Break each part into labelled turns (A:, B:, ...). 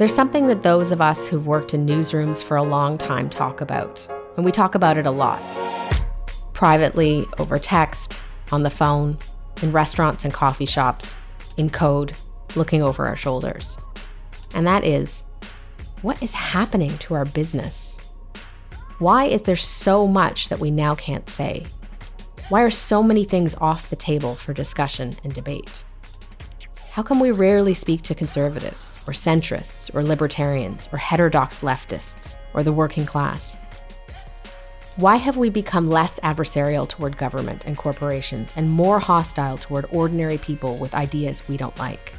A: There's something that those of us who've worked in newsrooms for a long time talk about, and we talk about it a lot. Privately, over text, on the phone, in restaurants and coffee shops, in code, looking over our shoulders. And that is what is happening to our business? Why is there so much that we now can't say? Why are so many things off the table for discussion and debate? How come we rarely speak to conservatives, or centrists, or libertarians, or heterodox leftists, or the working class? Why have we become less adversarial toward government and corporations and more hostile toward ordinary people with ideas we don't like?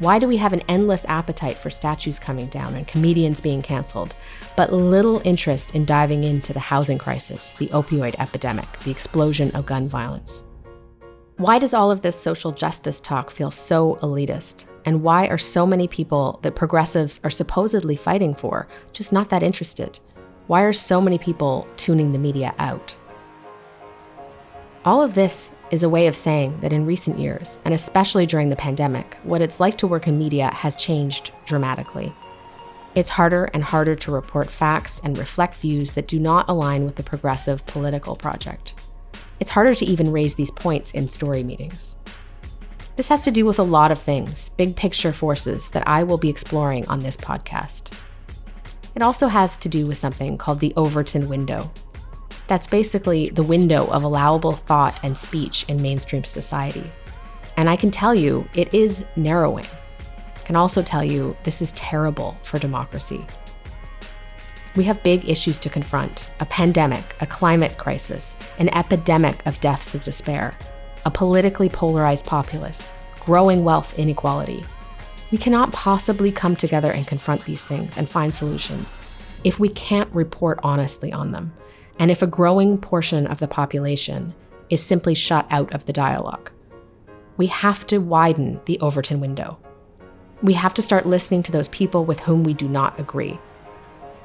A: Why do we have an endless appetite for statues coming down and comedians being canceled, but little interest in diving into the housing crisis, the opioid epidemic, the explosion of gun violence? Why does all of this social justice talk feel so elitist? And why are so many people that progressives are supposedly fighting for just not that interested? Why are so many people tuning the media out? All of this is a way of saying that in recent years, and especially during the pandemic, what it's like to work in media has changed dramatically. It's harder and harder to report facts and reflect views that do not align with the progressive political project it's harder to even raise these points in story meetings. This has to do with a lot of things, big picture forces that I will be exploring on this podcast. It also has to do with something called the Overton window. That's basically the window of allowable thought and speech in mainstream society. And I can tell you, it is narrowing. I can also tell you, this is terrible for democracy. We have big issues to confront a pandemic, a climate crisis, an epidemic of deaths of despair, a politically polarized populace, growing wealth inequality. We cannot possibly come together and confront these things and find solutions if we can't report honestly on them, and if a growing portion of the population is simply shut out of the dialogue. We have to widen the Overton window. We have to start listening to those people with whom we do not agree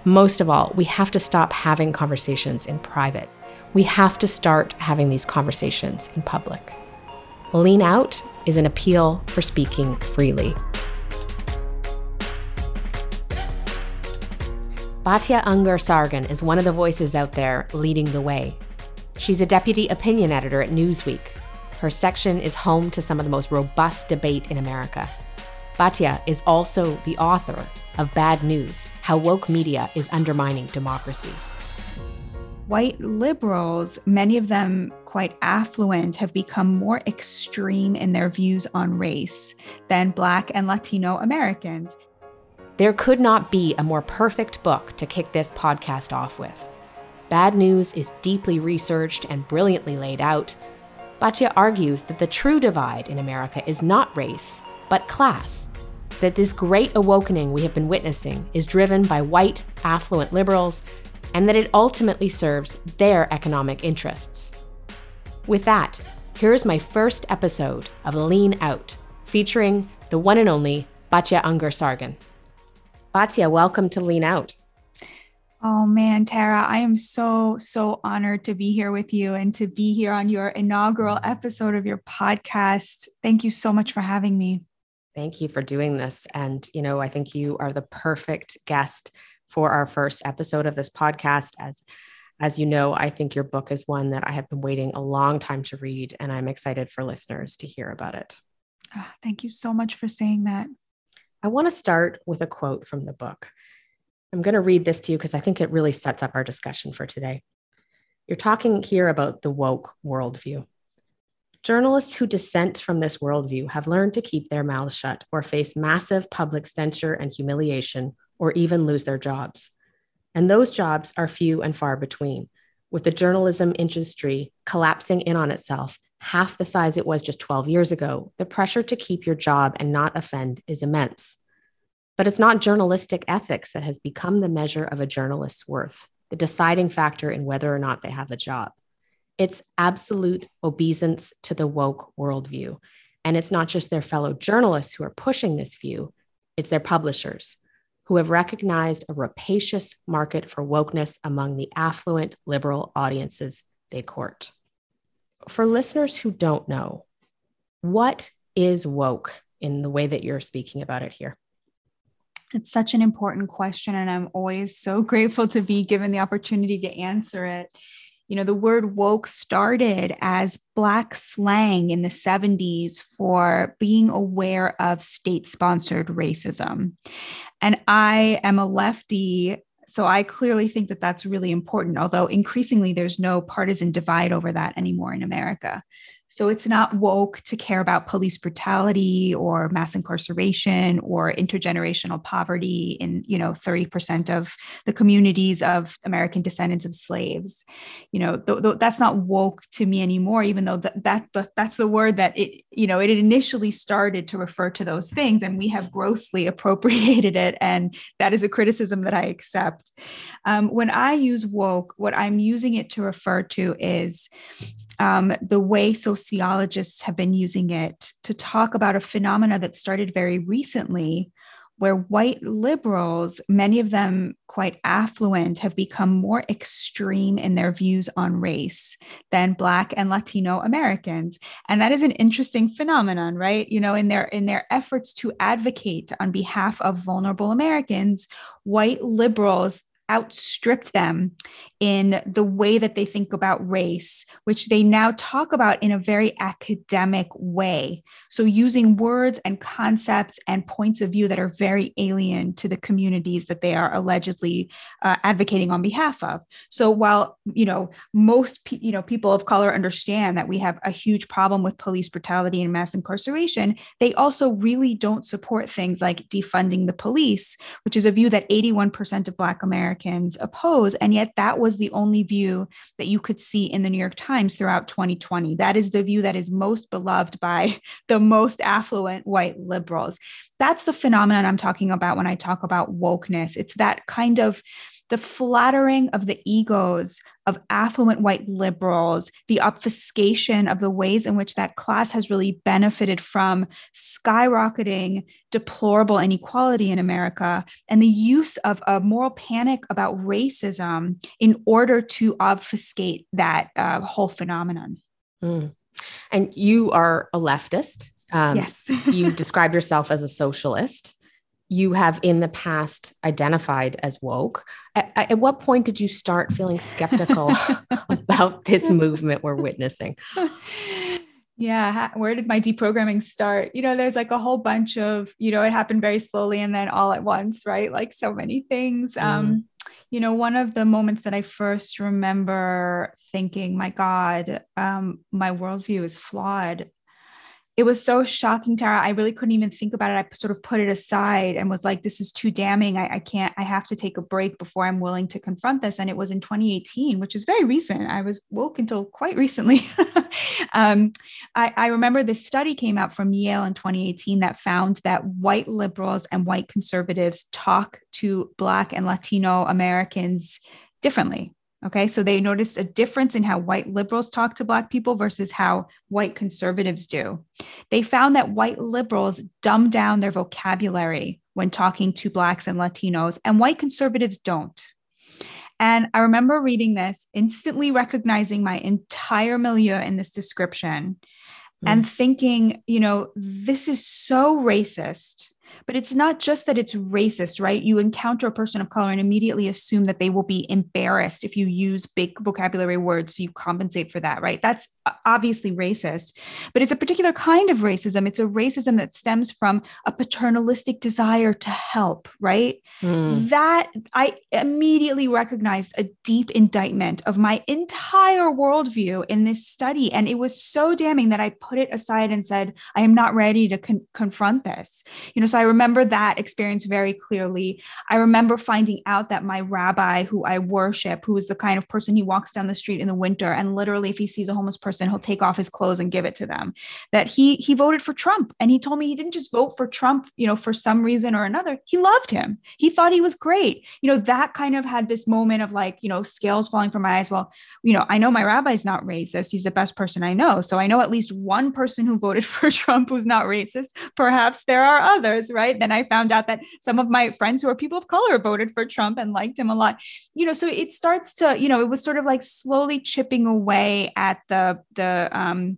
A: most of all, we have to stop having conversations in private. We have to start having these conversations in public. Lean Out is an appeal for speaking freely. Batya Ungar Sargon is one of the voices out there leading the way. She's a deputy opinion editor at Newsweek. Her section is home to some of the most robust debate in America. Batya is also the author of Bad News How Woke Media is Undermining Democracy.
B: White liberals, many of them quite affluent, have become more extreme in their views on race than Black and Latino Americans.
A: There could not be a more perfect book to kick this podcast off with. Bad News is deeply researched and brilliantly laid out. Batya argues that the true divide in America is not race, but class that this great awakening we have been witnessing is driven by white, affluent liberals, and that it ultimately serves their economic interests. With that, here's my first episode of Lean Out, featuring the one and only Batya Ungar Sargon. Batya, welcome to Lean Out.
B: Oh man, Tara, I am so, so honored to be here with you and to be here on your inaugural episode of your podcast. Thank you so much for having me.
A: Thank you for doing this. And, you know, I think you are the perfect guest for our first episode of this podcast. As, as you know, I think your book is one that I have been waiting a long time to read, and I'm excited for listeners to hear about it.
B: Oh, thank you so much for saying that.
A: I want to start with a quote from the book. I'm going to read this to you because I think it really sets up our discussion for today. You're talking here about the woke worldview. Journalists who dissent from this worldview have learned to keep their mouths shut or face massive public censure and humiliation, or even lose their jobs. And those jobs are few and far between, with the journalism industry collapsing in on itself half the size it was just 12 years ago, the pressure to keep your job and not offend is immense. But it's not journalistic ethics that has become the measure of a journalist's worth, the deciding factor in whether or not they have a job. It's absolute obeisance to the woke worldview. And it's not just their fellow journalists who are pushing this view, it's their publishers who have recognized a rapacious market for wokeness among the affluent liberal audiences they court. For listeners who don't know, what is woke in the way that you're speaking about it here?
B: It's such an important question, and I'm always so grateful to be given the opportunity to answer it. You know, the word woke started as Black slang in the 70s for being aware of state sponsored racism. And I am a lefty so I clearly think that that's really important, although increasingly there's no partisan divide over that anymore in America. So it's not woke to care about police brutality or mass incarceration or intergenerational poverty in, you know, 30% of the communities of American descendants of slaves. You know, th- th- that's not woke to me anymore, even though that, that, that that's the word that it, you know, it initially started to refer to those things and we have grossly appropriated it. And that is a criticism that I accept. Um, when I use woke, what I'm using it to refer to is um, the way sociologists have been using it to talk about a phenomena that started very recently where white liberals, many of them quite affluent, have become more extreme in their views on race than Black and Latino Americans. And that is an interesting phenomenon, right? You know, in their in their efforts to advocate on behalf of vulnerable Americans, white liberals outstripped them in the way that they think about race, which they now talk about in a very academic way. So, using words and concepts and points of view that are very alien to the communities that they are allegedly uh, advocating on behalf of. So, while you know most pe- you know people of color understand that we have a huge problem with police brutality and mass incarceration, they also really don't support things like defunding the police, which is a view that 81% of Black Americans oppose. And yet, that was the only view that you could see in the New York Times throughout 2020. That is the view that is most beloved by the most affluent white liberals. That's the phenomenon I'm talking about when I talk about wokeness. It's that kind of the flattering of the egos of affluent white liberals, the obfuscation of the ways in which that class has really benefited from skyrocketing deplorable inequality in America, and the use of a moral panic about racism in order to obfuscate that uh, whole phenomenon.
A: Mm. And you are a leftist.
B: Um, yes.
A: you describe yourself as a socialist you have in the past identified as woke. At, at, what point did you start feeling skeptical about this movement we're witnessing?
B: Yeah, where did my deprogramming start? You know, there's like a whole bunch of, you know, it happened very slowly and then all at once, right? Like so many things. Mm. Um, you know, one of the moments that I first remember thinking, my God, um, my worldview is flawed it was so shocking, Tara. I really couldn't even think about it. I sort of put it aside and was like, this is too damning. I, I, can't, I have to take a break before I'm willing to confront this. And it was in 2018, which is very recent. I was woke until quite recently. um, I, I remember this study came out from Yale in 2018 that found that white liberals and white conservatives talk to Black and Latino Americans differently Okay, so they noticed a difference in how white liberals talk to Black people versus how white conservatives do. They found that white liberals dumb down their vocabulary when talking to Blacks and Latinos, and white conservatives don't. And I remember reading this, instantly recognizing my entire milieu in this description mm. and thinking, you know, this is so racist but it's not just that it's racist, right? You encounter a person of color and immediately assume that they will be embarrassed if you use big vocabulary words. So you compensate for that, right? That's obviously racist, but it's a particular kind of racism. It's a racism that stems from a paternalistic desire to help, right? Mm. That I immediately recognized a deep indictment of my entire worldview in this study. And it was so damning that I put it aside and said, I am not ready to con- confront this. You know, so I remember that experience very clearly. I remember finding out that my rabbi, who I worship, who is the kind of person he walks down the street in the winter, and literally, if he sees a homeless person, he'll take off his clothes and give it to them. That he he voted for Trump, and he told me he didn't just vote for Trump, you know, for some reason or another. He loved him. He thought he was great. You know, that kind of had this moment of like, you know, scales falling from my eyes. Well, you know, I know my rabbi's not racist. He's the best person I know. So I know at least one person who voted for Trump who's not racist. Perhaps there are others right? Then I found out that some of my friends who are people of color voted for Trump and liked him a lot. You know, so it starts to, you know, it was sort of like slowly chipping away at the the um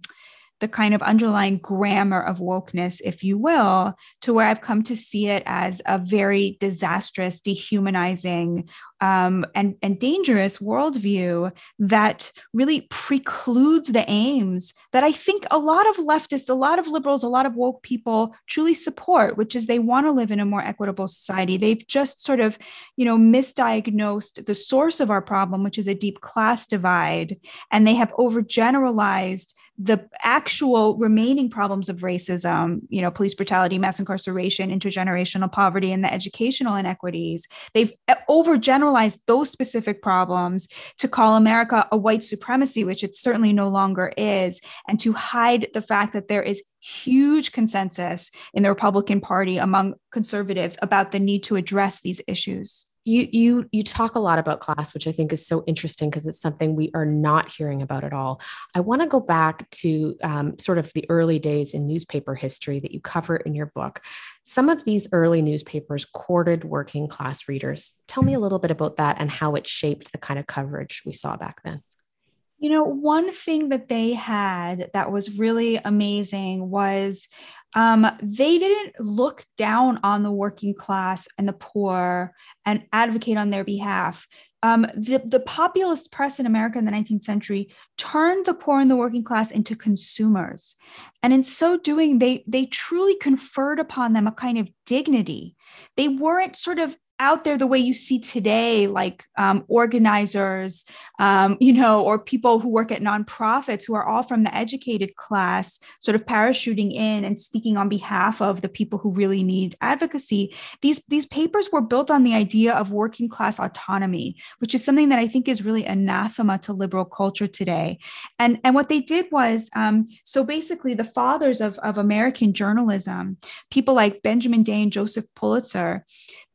B: the kind of underlying grammar of wokeness, if you will, to where I've come to see it as a very disastrous, dehumanizing, um, and, and dangerous worldview that really precludes the aims that I think a lot of leftists, a lot of liberals, a lot of woke people truly support, which is they want to live in a more equitable society. They've just sort of, you know, misdiagnosed the source of our problem, which is a deep class divide, and they have overgeneralized the actual remaining problems of racism, you know, police brutality, mass incarceration, intergenerational poverty, and the educational inequities. They've overgeneralized those specific problems to call America a white supremacy, which it certainly no longer is, and to hide the fact that there is huge consensus in the Republican Party among conservatives about the need to address these issues
A: you you you talk a lot about class which i think is so interesting because it's something we are not hearing about at all. I want to go back to um, sort of the early days in newspaper history that you cover in your book. Some of these early newspapers courted working class readers. Tell me a little bit about that and how it shaped the kind of coverage we saw back then.
B: You know, one thing that they had that was really amazing was um, they didn't look down on the working class and the poor and advocate on their behalf. Um, the, the populist press in America in the 19th century turned the poor and the working class into consumers. And in so doing, they, they truly conferred upon them a kind of dignity. They weren't sort of out there the way you see today, like um, organizers, um, you know, or people who work at nonprofits who are all from the educated class, sort of parachuting in and speaking on behalf of the people who really need advocacy. These these papers were built on the idea of working class autonomy, which is something that I think is really anathema to liberal culture today. And and what they did was, um, so basically, the fathers of of American journalism, people like Benjamin Day and Joseph Pulitzer,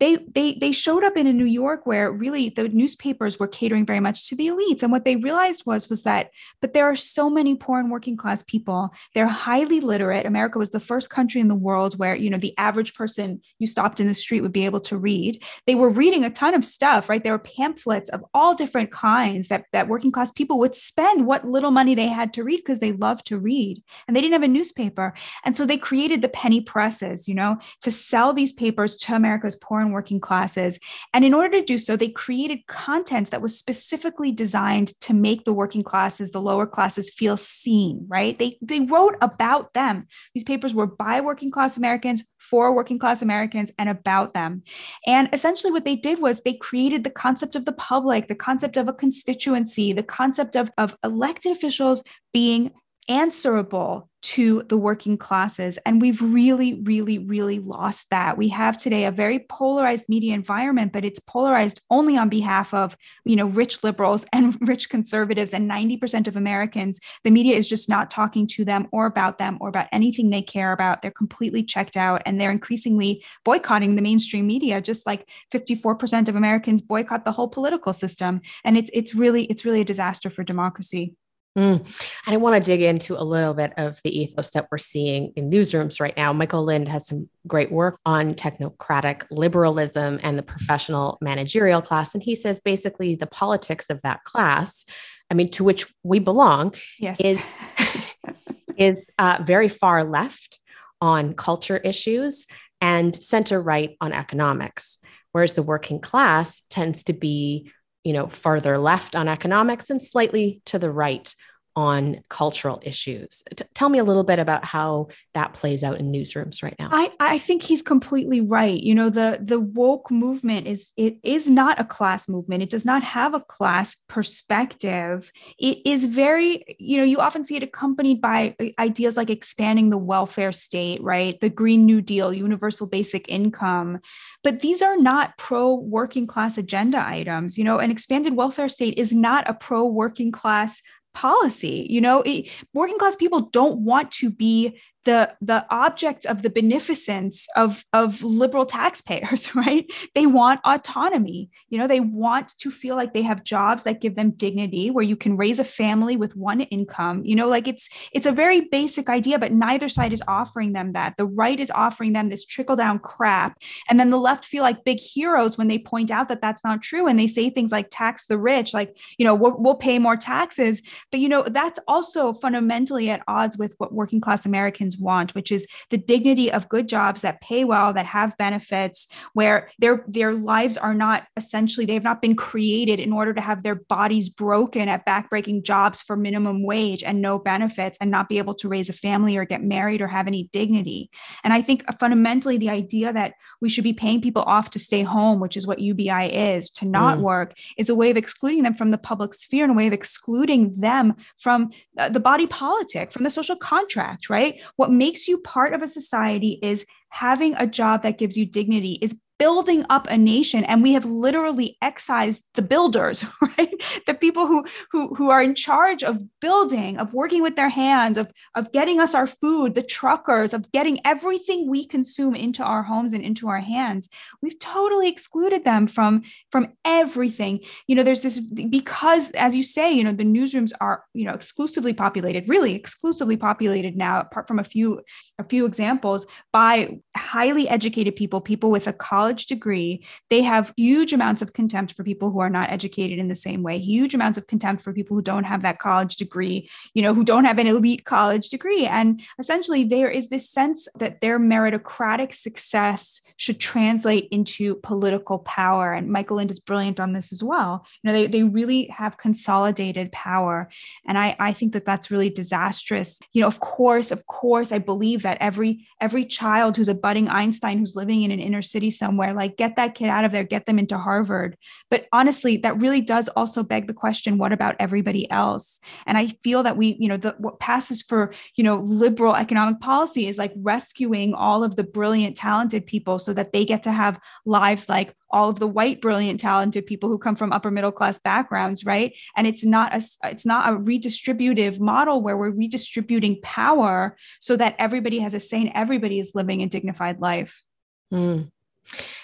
B: they they they showed up in a New York where really the newspapers were catering very much to the elites. And what they realized was was that, but there are so many poor and working class people. They're highly literate. America was the first country in the world where you know the average person you stopped in the street would be able to read. They were reading a ton of stuff, right? There were pamphlets of all different kinds that that working class people would spend what little money they had to read because they loved to read, and they didn't have a newspaper. And so they created the penny presses, you know, to sell these papers to America's poor working classes. And in order to do so, they created content that was specifically designed to make the working classes, the lower classes feel seen, right? They, they wrote about them. These papers were by working class Americans, for working class Americans, and about them. And essentially, what they did was they created the concept of the public, the concept of a constituency, the concept of, of elected officials being answerable to the working classes. And we've really, really, really lost that. We have today a very polarized media environment, but it's polarized only on behalf of, you know, rich liberals and rich conservatives and 90% of Americans. The media is just not talking to them or about them or about anything they care about. They're completely checked out and they're increasingly boycotting the mainstream media, just like 54% of Americans boycott the whole political system. And it's it's really, it's really a disaster for democracy.
A: Mm. And I want to dig into a little bit of the ethos that we're seeing in newsrooms right now. Michael Lind has some great work on technocratic liberalism and the professional managerial class. And he says basically the politics of that class, I mean, to which we belong, yes. is, is uh, very far left on culture issues and center right on economics. Whereas the working class tends to be you know, farther left on economics and slightly to the right on cultural issues. T- tell me a little bit about how that plays out in newsrooms right now.
B: I, I think he's completely right. You know, the the woke movement is it is not a class movement. It does not have a class perspective. It is very, you know, you often see it accompanied by uh, ideas like expanding the welfare state, right? The Green New Deal, universal basic income. But these are not pro working class agenda items. You know, an expanded welfare state is not a pro working class policy. You know, it, working class people don't want to be the the objects of the beneficence of of liberal taxpayers right? They want autonomy. You know they want to feel like they have jobs that give them dignity where you can raise a family with one income. You know like it's it's a very basic idea but neither side is offering them that. The right is offering them this trickle down crap. And then the left feel like big heroes when they point out that that's not true and they say things like tax the rich like you know we'll, we'll pay more taxes. But you know that's also fundamentally at odds with what working class americans Want, which is the dignity of good jobs that pay well, that have benefits, where their their lives are not essentially they have not been created in order to have their bodies broken at backbreaking jobs for minimum wage and no benefits and not be able to raise a family or get married or have any dignity. And I think fundamentally the idea that we should be paying people off to stay home, which is what UBI is, to not mm. work, is a way of excluding them from the public sphere and a way of excluding them from the body politic, from the social contract, right? What makes you part of a society is having a job that gives you dignity, is building up a nation. And we have literally excised the builders right? The people who who who are in charge of building of working with their hands of of getting us our food the truckers of getting everything we consume into our homes and into our hands. We've totally excluded them from from everything. You know there's this because as you say you know the newsrooms are you know exclusively populated really exclusively populated now apart from a few a few examples by highly educated people people with a college degree, they have huge amounts of contempt for people who are not educated in the same way, huge amounts of contempt for people who don't have that college degree, you know, who don't have an elite college degree. And essentially, there is this sense that their meritocratic success should translate into political power. And Michael Lind is brilliant on this as well. You know, they, they really have consolidated power. And I, I think that that's really disastrous. You know, of course, of course, I believe that every every child who's a budding Einstein who's living in an inner city somewhere somewhere like get that kid out of there get them into harvard. But honestly that really does also beg the question what about everybody else? And i feel that we you know the what passes for you know liberal economic policy is like rescuing all of the brilliant talented people so that they get to have lives like all of the white brilliant talented people who come from upper middle class backgrounds right and it's not a it's not a redistributive model where we're redistributing power so that everybody has a say and everybody is living a dignified life
A: mm.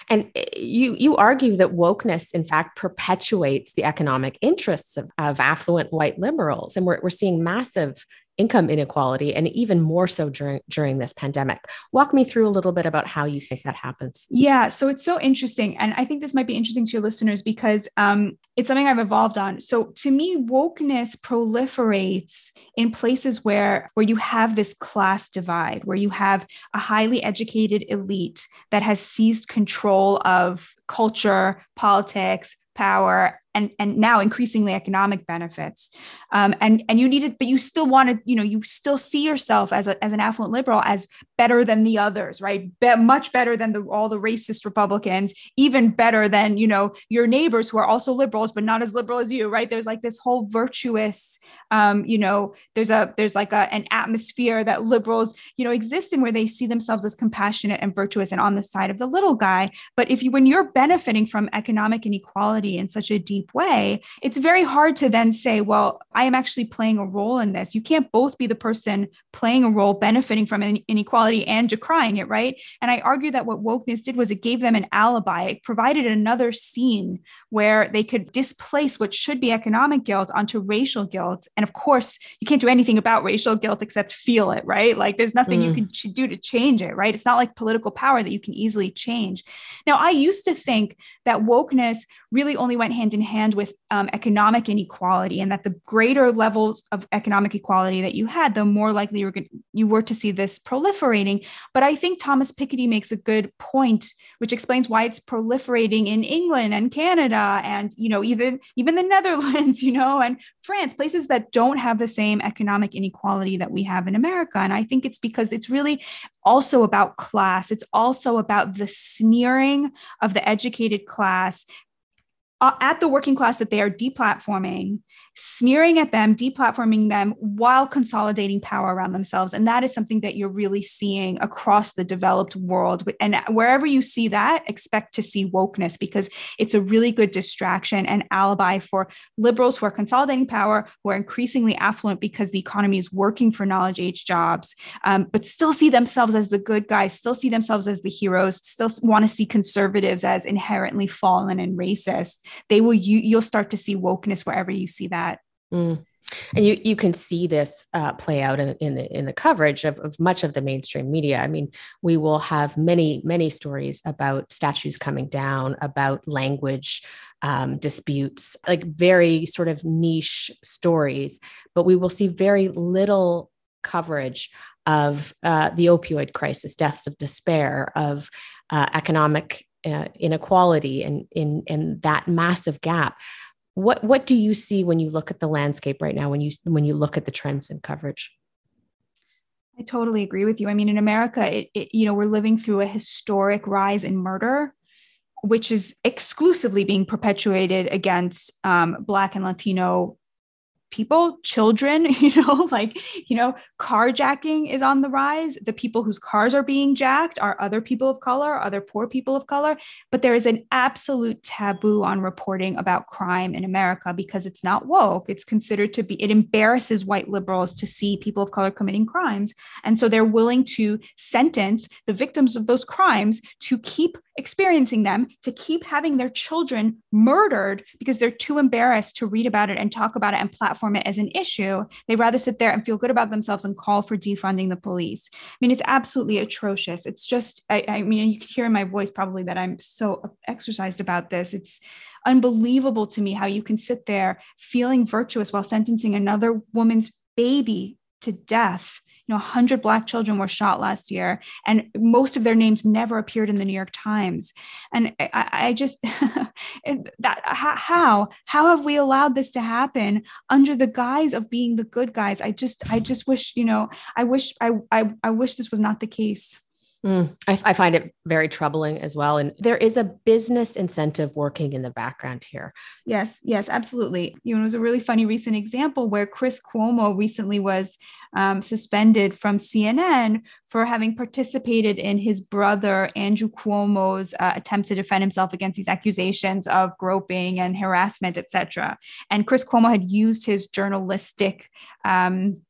A: And eh, you you argue that wokeness, in fact, perpetuates the economic interests of, of affluent white liberals. And we're, we're seeing massive income inequality and even more so during during this pandemic. Walk me through a little bit about how you think that happens.
B: Yeah, so it's so interesting, and I think this might be interesting to your listeners because um, it's something I've evolved on. So to me, wokeness proliferates in places where where you have this class divide, where you have a highly educated elite that has seized control of culture, politics, power and and now increasingly economic benefits. Um, and and you need it but you still want to you know you still see yourself as a, as an affluent liberal as better than the others right? Be- much better than the, all the racist republicans even better than you know your neighbors who are also liberals but not as liberal as you right? There's like this whole virtuous um, you know there's a there's like a, an atmosphere that liberals you know exist in where they see themselves as compassionate and virtuous and on the side of the little guy. But if you when you're benefiting from economic inequality in such a deep deep way, it's very hard to then say, well, I am actually playing a role in this. You can't both be the person playing a role, benefiting from inequality and decrying it, right? And I argue that what wokeness did was it gave them an alibi, it provided another scene where they could displace what should be economic guilt onto racial guilt. And of course, you can't do anything about racial guilt except feel it, right? Like there's nothing mm. you can do to change it, right? It's not like political power that you can easily change. Now, I used to think that wokeness really only went hand in hand with um, economic inequality, and that the greater levels of economic equality that you had, the more likely you were, you were to see this proliferating. But I think Thomas Piketty makes a good point, which explains why it's proliferating in England and Canada, and you know even even the Netherlands, you know, and France, places that don't have the same economic inequality that we have in America. And I think it's because it's really also about class. It's also about the sneering of the educated class uh, at the working class that they are deplatforming, sneering at them, deplatforming them while consolidating power around themselves. And that is something that you're really seeing across the developed world. And wherever you see that, expect to see wokeness because it's a really good distraction and alibi for liberals who are consolidating power, who are increasingly affluent because the economy is working for knowledge age jobs, um, but still see themselves as the good guys, still see themselves as the heroes, still want to see conservatives as inherently fallen and racist. They will you you'll start to see wokeness wherever you see that.
A: Mm. And you you can see this uh, play out in, in the in the coverage of, of much of the mainstream media. I mean, we will have many many stories about statues coming down, about language um, disputes, like very sort of niche stories. But we will see very little coverage of uh, the opioid crisis, deaths of despair, of uh, economic uh, inequality, and in in that massive gap what what do you see when you look at the landscape right now when you when you look at the trends in coverage?
B: I totally agree with you. I mean in america it, it, you know we're living through a historic rise in murder which is exclusively being perpetuated against um, black and latino people, children, you know, like, you know, carjacking is on the rise. The people whose cars are being jacked are other people of color, other poor people of color. But there is an absolute taboo on reporting about crime in America because it's not woke. It's considered to be, it embarrasses white liberals to see people of color committing crimes. And so they're willing to sentence the victims of those crimes to keep experiencing them, to keep having their children murdered because they're too embarrassed to read about it and talk about it and platform it as an issue. They rather sit there and feel good about themselves and call for defunding the police. I mean, it's absolutely atrocious. It's just, I, I mean, you can hear in my voice probably that I'm so exercised about this. It's unbelievable to me how you can sit there feeling virtuous while sentencing another woman's baby to death know 100 black children were shot last year and most of their names never appeared in the new york times. And i, I just that how how have we allowed this to happen under the guise of being the good guys? I just i just wish you know i wish i i, I wish this was not the case
A: Mm, I, I, find it very troubling as well. And there is a business incentive working in the background here.
B: Yes, yes, absolutely. You know, it was a really funny recent example where Chris Cuomo recently was um, suspended from CNN for having participated in his brother Andrew Cuomo's uh, attempt to defend himself against these accusations of groping and harassment, etc. And Chris Cuomo had used his journalistic um,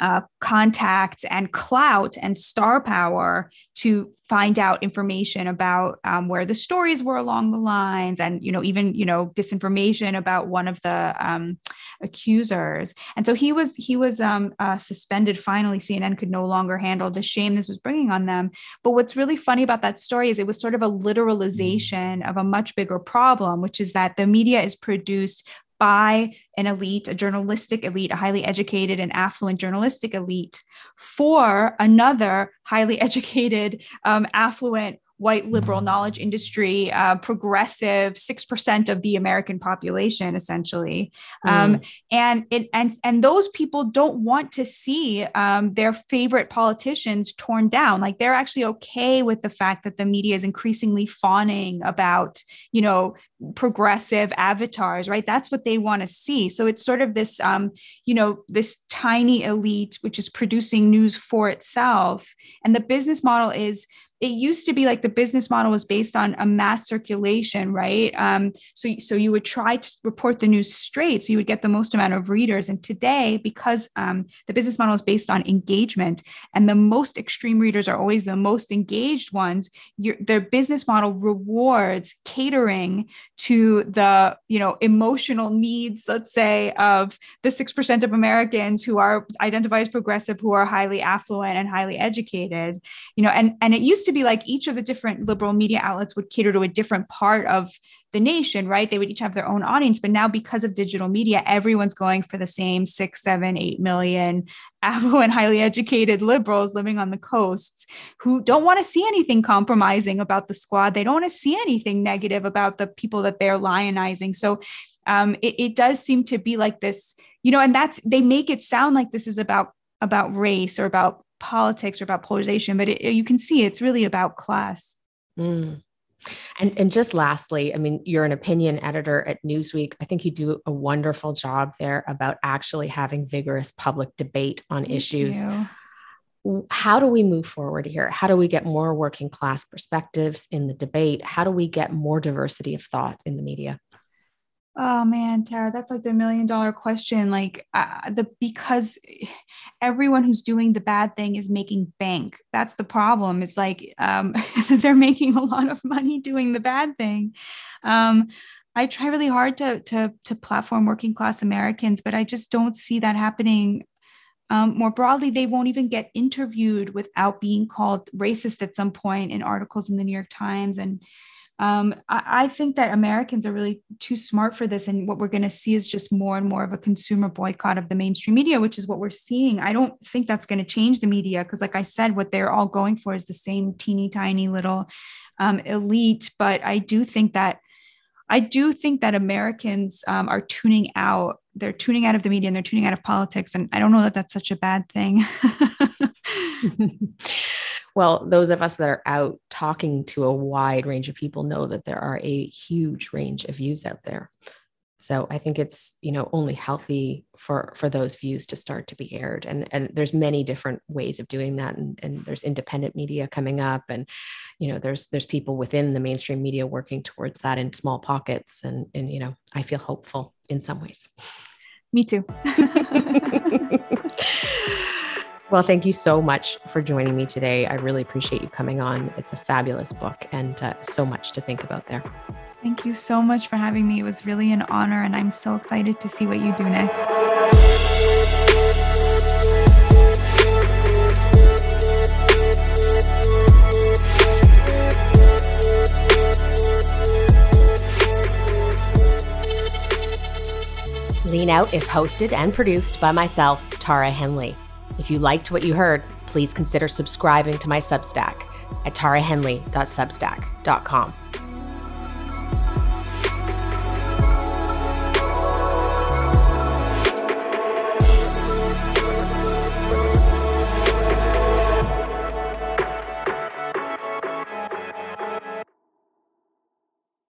B: uh, contacts and clout and star power to find out information about um, where the stories were along the lines and you know even you know disinformation about one of the um, accusers. And so he was he was um, uh, suspended finally. Cnn could no longer handle the shame this was bringing on them. But what's really funny about that story is it was sort of a literalization of a much bigger problem which is that the media is produced by an elite, a journalistic elite, a highly educated and affluent journalistic elite for another highly educated, um, affluent, white liberal knowledge industry, uh, progressive, six percent of the American population, essentially, um, mm. and it and and those people don't want to see um, their favorite politicians torn down. Like they're actually okay with the fact that the media is increasingly fawning about, you know, progressive avatars, right? That's what they want to see. So it's sort of this, um, you know, this tiny elite which is producing news for itself, and the business model is it used to be like the business model was based on a mass circulation, right? Um, so, so you would try to report the news straight, so you would get the most amount of readers. And today, because um, the business model is based on engagement, and the most extreme readers are always the most engaged ones, your, their business model rewards catering to the you know emotional needs, let's say, of the six percent of Americans who are identified as progressive, who are highly affluent and highly educated. You know, and and it used to be like each of the different liberal media outlets would cater to a different part of the nation, right? They would each have their own audience. But now, because of digital media, everyone's going for the same six, seven, eight million affluent, highly educated liberals living on the coasts who don't want to see anything compromising about the squad. They don't want to see anything negative about the people that they're lionizing. So um, it, it does seem to be like this, you know, and that's they make it sound like this is about about race or about politics or about polarization, but it, you can see it's really about class.
A: Mm. And and just lastly, I mean, you're an opinion editor at Newsweek. I think you do a wonderful job there about actually having vigorous public debate on
B: Thank
A: issues.
B: you.
A: How do we move forward here? How do we get more working class perspectives in the debate? How do we get more diversity of thought in the media?
B: Oh man, Tara, that's like the million dollar question. Like uh, the because everyone who's doing the bad thing is making bank. That's the problem. It's like um, they're making a lot of money doing the bad thing. Um, I try really hard to to to platform working class Americans, but I just don't see that happening. Um, more broadly, they won't even get interviewed without being called racist at some point in articles in the New York Times and um, I, I, think that Americans are really too smart for this. And what we're going to see is just more and more of a consumer boycott of the mainstream media, which is what we're seeing. I don't think that's going to change the media because, like I said, what they're all going for is the same teeny tiny little um, elite. But I do think that. I do think that Americans um, are tuning out. They're tuning out of the media and they're tuning out of politics. And I don't know that that's such a bad thing.
A: well, those of us that are out talking to a wide range of people know that there are a huge range of views out there. So I think it's you know only healthy for for those views to start to be aired, and and there's many different ways of doing that, and, and there's independent media coming up, and you know there's there's people within the mainstream media working towards that in small pockets, and and you know I feel hopeful in some ways.
B: Me too.
A: Well, thank you so much for joining me today. I really appreciate you coming on. It's a fabulous book and uh, so much to think about there.
B: Thank you so much for having me. It was really an honor, and I'm so excited to see what you do next.
A: Lean Out is hosted and produced by myself, Tara Henley. If you liked what you heard, please consider subscribing to my Substack at tarahenley.substack.com.